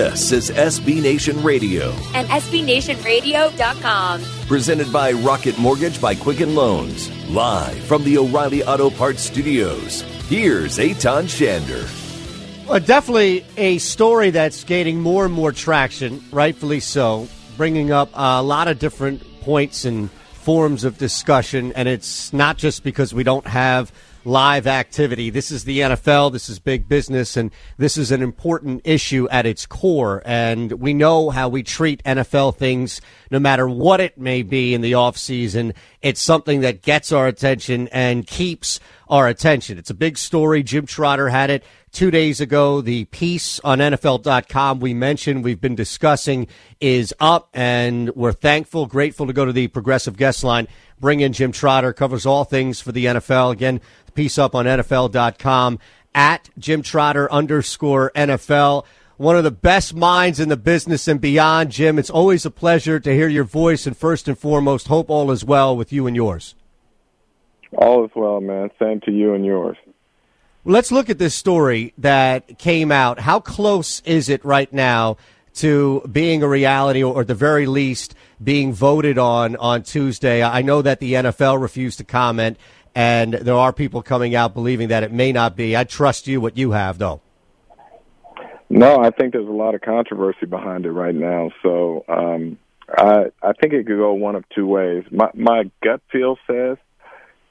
This is SB Nation Radio. And SBNationRadio.com. Presented by Rocket Mortgage by Quicken Loans. Live from the O'Reilly Auto Parts Studios. Here's Eytan Shander. Well, definitely a story that's gaining more and more traction, rightfully so, bringing up a lot of different points and forms of discussion. And it's not just because we don't have live activity. This is the NFL. This is big business, and this is an important issue at its core. And we know how we treat NFL things, no matter what it may be in the off season. It's something that gets our attention and keeps our attention. It's a big story. Jim Trotter had it two days ago. The piece on NFL.com we mentioned, we've been discussing, is up, and we're thankful, grateful to go to the progressive guest line. Bring in Jim Trotter, covers all things for the NFL. Again, the piece up on NFL.com at Jim Trotter underscore NFL. One of the best minds in the business and beyond, Jim. It's always a pleasure to hear your voice, and first and foremost, hope all is well with you and yours. All is well, man. Same to you and yours. Let's look at this story that came out. How close is it right now to being a reality, or at the very least, being voted on on Tuesday? I know that the NFL refused to comment and there are people coming out believing that it may not be. I trust you what you have, though. No, I think there's a lot of controversy behind it right now. So um, I I think it could go one of two ways. My my gut feel says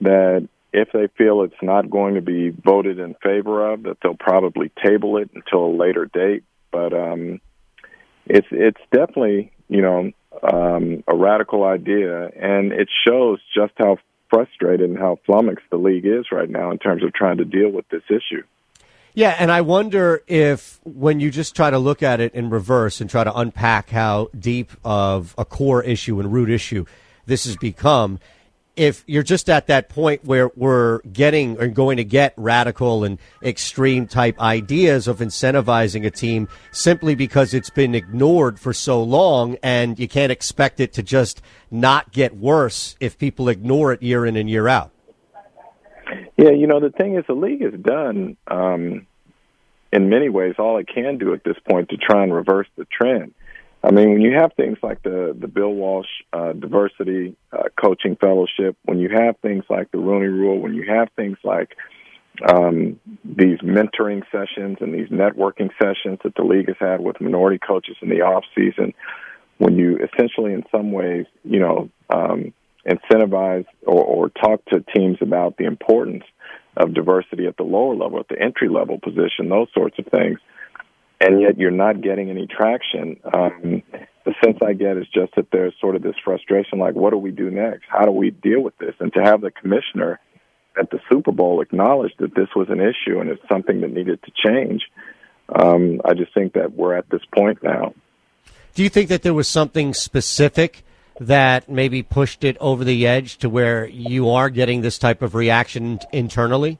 that if they feel it's not going to be voted in favor of, that they'll probably table it until a later date. But um, it's it's definitely you know um, a radical idea, and it shows just how frustrated and how flummoxed the league is right now in terms of trying to deal with this issue. Yeah, and I wonder if when you just try to look at it in reverse and try to unpack how deep of a core issue and root issue this has become, if you're just at that point where we're getting or going to get radical and extreme type ideas of incentivizing a team simply because it's been ignored for so long and you can't expect it to just not get worse if people ignore it year in and year out. Yeah, you know, the thing is, the league has done, um, in many ways, all it can do at this point to try and reverse the trend. I mean, when you have things like the the Bill Walsh uh, Diversity uh, Coaching Fellowship, when you have things like the Rooney Rule, when you have things like um, these mentoring sessions and these networking sessions that the league has had with minority coaches in the off season, when you essentially, in some ways, you know, um, incentivize or, or talk to teams about the importance of diversity at the lower level, at the entry level position, those sorts of things and yet you're not getting any traction. Um, the sense I get is just that there's sort of this frustration, like, what do we do next? How do we deal with this? And to have the commissioner at the Super Bowl acknowledge that this was an issue and it's something that needed to change, um, I just think that we're at this point now. Do you think that there was something specific that maybe pushed it over the edge to where you are getting this type of reaction internally?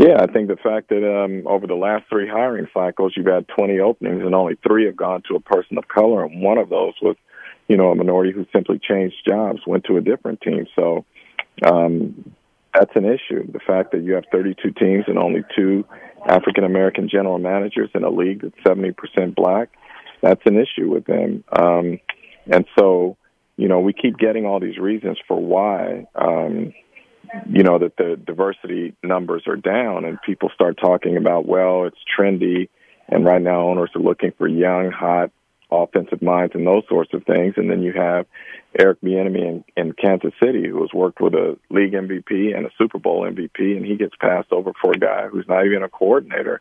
Yeah, I think the fact that um, over the last three hiring cycles, you've had 20 openings and only three have gone to a person of color, and one of those was, you know, a minority who simply changed jobs, went to a different team. So um, that's an issue. The fact that you have 32 teams and only two African American general managers in a league that's 70% black, that's an issue with them. Um, and so, you know, we keep getting all these reasons for why. Um, you know that the diversity numbers are down and people start talking about well it's trendy and right now owners are looking for young hot offensive minds and those sorts of things and then you have Eric Bieniemy in, in Kansas City who has worked with a league MVP and a Super Bowl MVP and he gets passed over for a guy who's not even a coordinator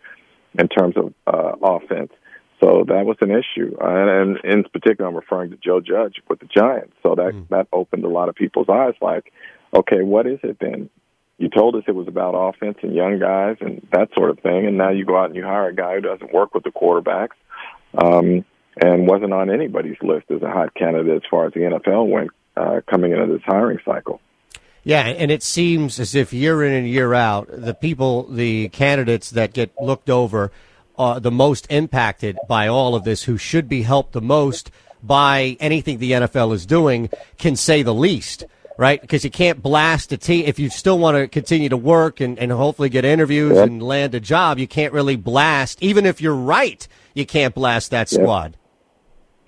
in terms of uh, offense so that was an issue, uh, and, and in particular, I'm referring to Joe Judge with the Giants. So that mm. that opened a lot of people's eyes. Like, okay, what is it then? You told us it was about offense and young guys and that sort of thing, and now you go out and you hire a guy who doesn't work with the quarterbacks, um, and wasn't on anybody's list as a hot candidate as far as the NFL went uh, coming into this hiring cycle. Yeah, and it seems as if year in and year out, the people, the candidates that get looked over, are the most impacted by all of this, who should be helped the most by anything the NFL is doing, can say the least right? Because you can't blast a team if you still want to continue to work and, and hopefully get interviews yep. and land a job. You can't really blast, even if you're right. You can't blast that squad.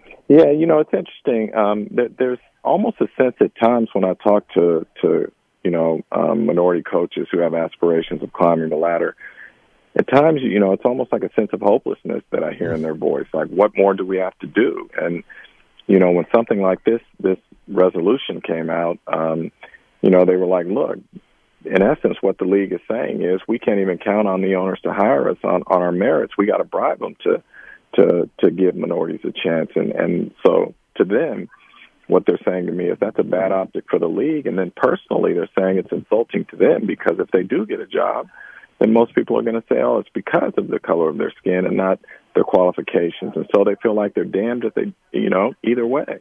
Yep. Yeah, you know it's interesting. Um, there's almost a sense at times when I talk to to you know um, minority coaches who have aspirations of climbing the ladder. At times, you know, it's almost like a sense of hopelessness that I hear in their voice. Like, what more do we have to do? And you know, when something like this this resolution came out, um, you know, they were like, look, in essence, what the league is saying is we can't even count on the owners to hire us on, on our merits. We got to bribe them to to to give minorities a chance, and and so to them, what they're saying to me is that's a bad optic for the league, and then personally, they're saying it's insulting to them because if they do get a job, then most people are going to say, oh, it's because of the color of their skin and not their qualifications, and so they feel like they're damned if they, you know, either way.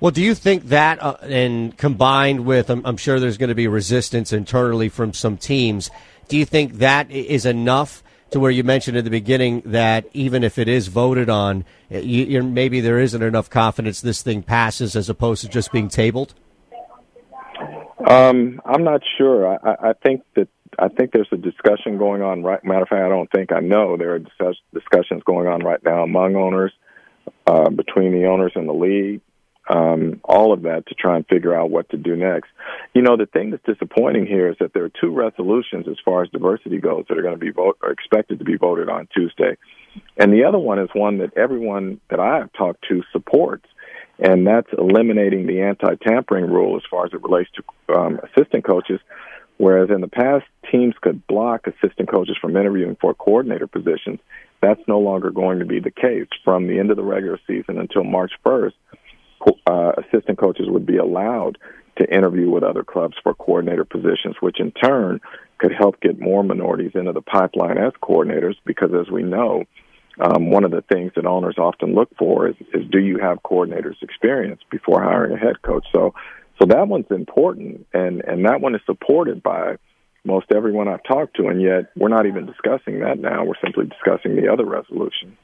Well, do you think that, uh, and combined with, I'm, I'm sure there's going to be resistance internally from some teams, do you think that is enough to where you mentioned at the beginning that even if it is voted on, you, maybe there isn't enough confidence this thing passes as opposed to just being tabled? Um, I'm not sure. I, I think that I think there's a discussion going on. Right, matter of fact, I don't think I know there are discussions going on right now among owners, uh, between the owners and the league, um, all of that to try and figure out what to do next. You know, the thing that's disappointing here is that there are two resolutions as far as diversity goes that are going to be vote or expected to be voted on Tuesday, and the other one is one that everyone that I have talked to supports, and that's eliminating the anti-tampering rule as far as it relates to um, assistant coaches. Whereas in the past, teams could block assistant coaches from interviewing for coordinator positions. That's no longer going to be the case. From the end of the regular season until March 1st, uh, assistant coaches would be allowed to interview with other clubs for coordinator positions, which in turn could help get more minorities into the pipeline as coordinators. Because as we know, um, one of the things that owners often look for is, is do you have coordinators experience before hiring a head coach? So, so that one's important, and and that one is supported by most everyone I've talked to, and yet we're not even discussing that now. We're simply discussing the other resolution.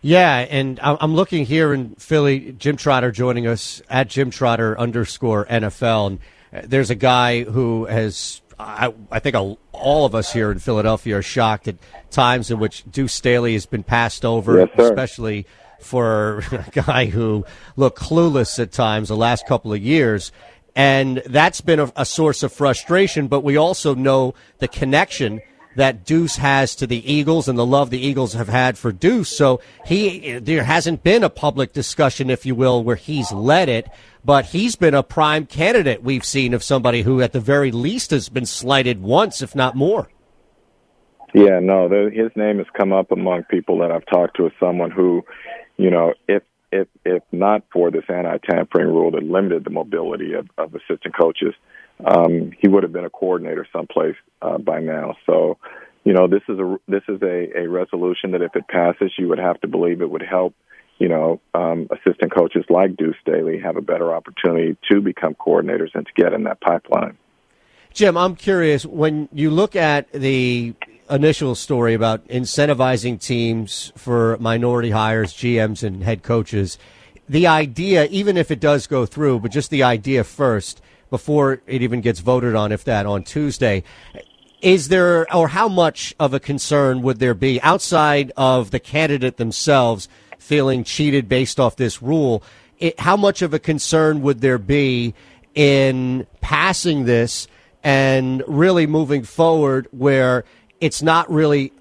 Yeah, and I'm looking here in Philly. Jim Trotter joining us at Jim Trotter underscore NFL, and uh, there's a guy who has. I, I think all of us here in Philadelphia are shocked at times in which Deuce Staley has been passed over, yes, especially for a guy who looked clueless at times the last couple of years. And that's been a, a source of frustration, but we also know the connection that Deuce has to the Eagles and the love the Eagles have had for Deuce. So he, there hasn't been a public discussion, if you will, where he's led it, but he's been a prime candidate we've seen of somebody who at the very least has been slighted once, if not more. Yeah, no, the, his name has come up among people that I've talked to as someone who, you know, if if if not for this anti-tampering rule that limited the mobility of, of assistant coaches, um, he would have been a coordinator someplace uh, by now. So, you know, this is a this is a, a resolution that if it passes, you would have to believe it would help. You know, um, assistant coaches like Deuce Staley have a better opportunity to become coordinators and to get in that pipeline. Jim, I'm curious when you look at the initial story about incentivizing teams for minority hires, GMs, and head coaches. The idea, even if it does go through, but just the idea first, before it even gets voted on, if that on Tuesday. Is there, or how much of a concern would there be outside of the candidate themselves feeling cheated based off this rule? It, how much of a concern would there be in passing this and really moving forward where it's not really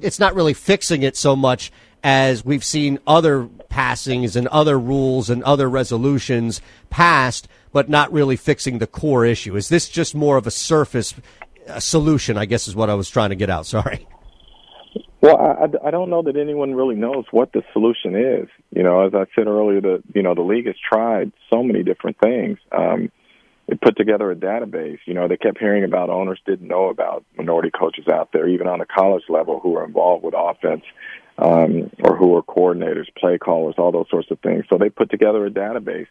it's not really fixing it so much as we've seen other passings and other rules and other resolutions passed but not really fixing the core issue. Is this just more of a surface solution? I guess is what I was trying to get out. Sorry. Well, I, I don't know that anyone really knows what the solution is. You know, as I said earlier, the you know the league has tried so many different things. Um, it put together a database. You know, they kept hearing about owners didn't know about minority coaches out there, even on a college level, who are involved with offense um, or who are coordinators, play callers, all those sorts of things. So they put together a database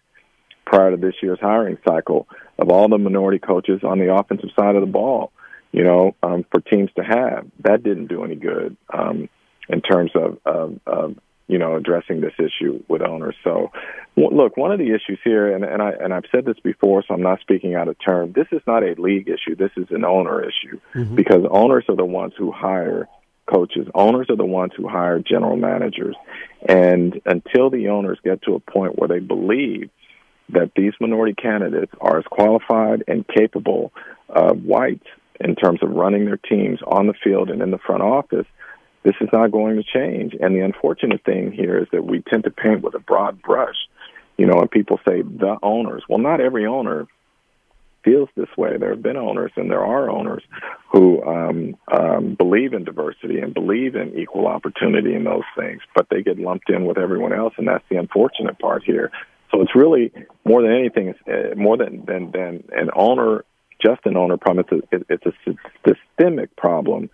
prior to this year's hiring cycle of all the minority coaches on the offensive side of the ball, you know, um, for teams to have. That didn't do any good um, in terms of, of, of you know, addressing this issue with owners. So, w- look, one of the issues here, and, and I and I've said this before, so I'm not speaking out of term. This is not a league issue. This is an owner issue mm-hmm. because owners are the ones who hire coaches. Owners are the ones who hire general managers, and until the owners get to a point where they believe that these minority candidates are as qualified and capable of whites in terms of running their teams on the field and in the front office, this is not going to change. And the unfortunate thing here is that we tend to paint with a broad brush. You know, and people say the owners. Well, not every owner feels this way. There have been owners, and there are owners who um, um, believe in diversity and believe in equal opportunity and those things, but they get lumped in with everyone else, and that's the unfortunate part here. So it's really more than anything, uh, more than than than an owner, just an owner problem. It's a it's a systemic problem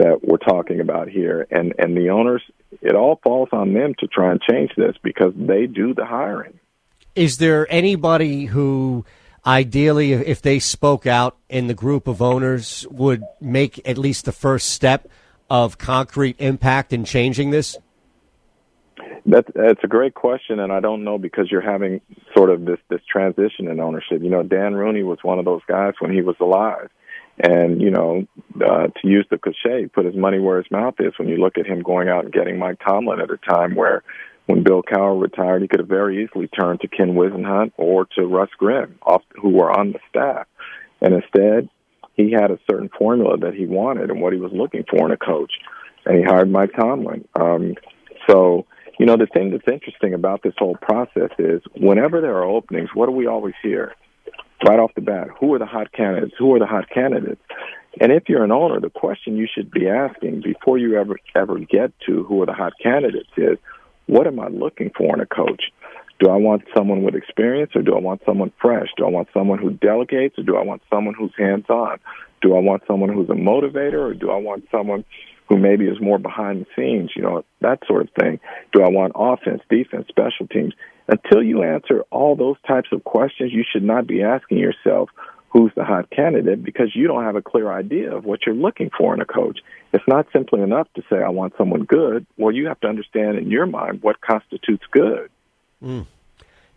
that we're talking about here, and and the owners. It all falls on them to try and change this because they do the hiring. Is there anybody who? Ideally, if they spoke out in the group of owners, would make at least the first step of concrete impact in changing this? That's that's a great question, and I don't know because you're having sort of this this transition in ownership. You know, Dan Rooney was one of those guys when he was alive, and you know, uh, to use the cliche, put his money where his mouth is. When you look at him going out and getting Mike Tomlin at a time where, when Bill Cowher retired, he could have very easily turned to Ken Whisenhunt or to Russ Grimm, off, who were on the staff, and instead, he had a certain formula that he wanted and what he was looking for in a coach, and he hired Mike Tomlin. Um, so you know, the thing that's interesting about this whole process is whenever there are openings, what do we always hear? Right off the bat, who are the hot candidates? Who are the hot candidates? And if you're an owner, the question you should be asking before you ever ever get to who are the hot candidates is, what am I looking for in a coach? Do I want someone with experience or do I want someone fresh? Do I want someone who delegates or do I want someone who's hands on? Do I want someone who's a motivator or do I want someone who maybe is more behind the scenes, you know, that sort of thing. Do I want offense, defense, special teams? Until you answer all those types of questions, you should not be asking yourself who's the hot candidate because you don't have a clear idea of what you're looking for in a coach. It's not simply enough to say, I want someone good. Well, you have to understand in your mind what constitutes good. Mm.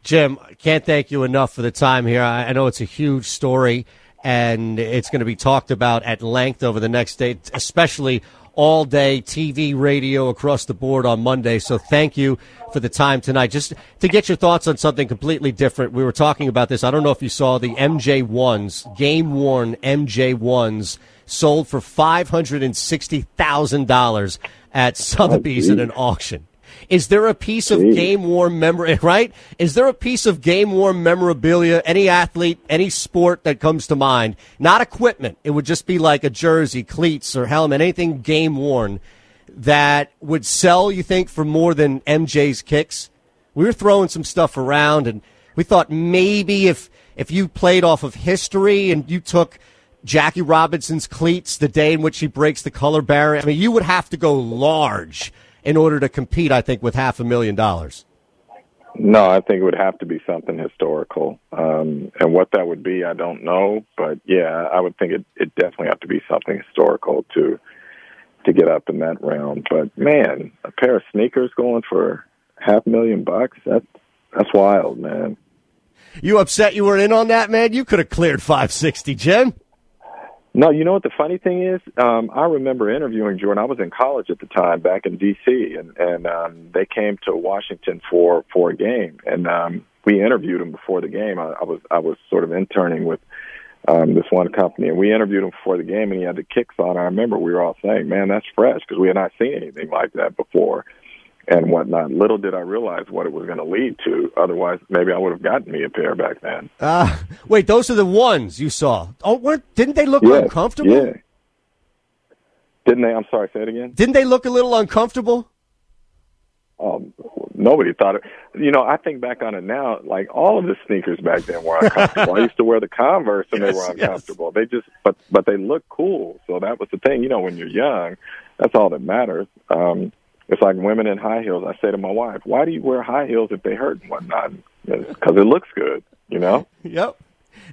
Jim, can't thank you enough for the time here. I know it's a huge story and it's going to be talked about at length over the next day, especially all day TV, radio across the board on Monday. So thank you for the time tonight. Just to get your thoughts on something completely different. We were talking about this. I don't know if you saw the MJ1s, game worn MJ1s sold for $560,000 at Sotheby's oh, in an auction. Is there a piece of game worn memory, right? Is there a piece of game worn memorabilia, any athlete, any sport that comes to mind? Not equipment. It would just be like a jersey, cleats, or helmet, anything game worn that would sell, you think, for more than MJ's kicks? We were throwing some stuff around and we thought maybe if, if you played off of history and you took Jackie Robinson's cleats the day in which he breaks the color barrier, I mean, you would have to go large in order to compete, I think, with half a million dollars? No, I think it would have to be something historical. Um, and what that would be, I don't know. But yeah, I would think it, it definitely have to be something historical to to get up in that realm. But man, a pair of sneakers going for half a million bucks, that's that's wild, man. You upset you weren't in on that, man? You could have cleared five sixty, Jim. No, you know what the funny thing is? Um, I remember interviewing Jordan. I was in college at the time, back in D.C., and and um, they came to Washington for for a game, and um, we interviewed him before the game. I, I was I was sort of interning with um, this one company, and we interviewed him before the game, and he had the kicks on. I remember we were all saying, "Man, that's fresh," because we had not seen anything like that before and whatnot. Little did I realize what it was going to lead to. Otherwise, maybe I would have gotten me a pair back then. Uh, wait, those are the ones you saw. Oh, weren't, didn't they look yes, uncomfortable? Yeah. Didn't they? I'm sorry, say it again. Didn't they look a little uncomfortable? Um, nobody thought it. You know, I think back on it now, like all of the sneakers back then were uncomfortable. I used to wear the Converse and yes, they were uncomfortable. Yes. They just, but but they look cool. So that was the thing. You know, when you're young, that's all that matters. Um, it's like women in high heels. I say to my wife, "Why do you wear high heels if they hurt and whatnot?" Because it looks good, you know. Yep.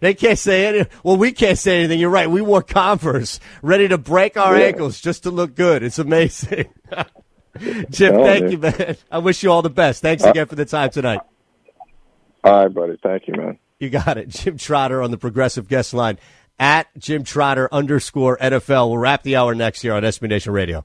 They can't say anything. Well, we can't say anything. You're right. We wore Converse, ready to break our yeah. ankles just to look good. It's amazing. Jim, Oh, thank man. you, man. I wish you all the best. Thanks uh, again for the time tonight. All right, buddy. Thank you, man. You got it. Jim Trotter on the progressive guest line at Jim Trotter underscore NFL. We'll wrap the hour next year on SB Nation Radio.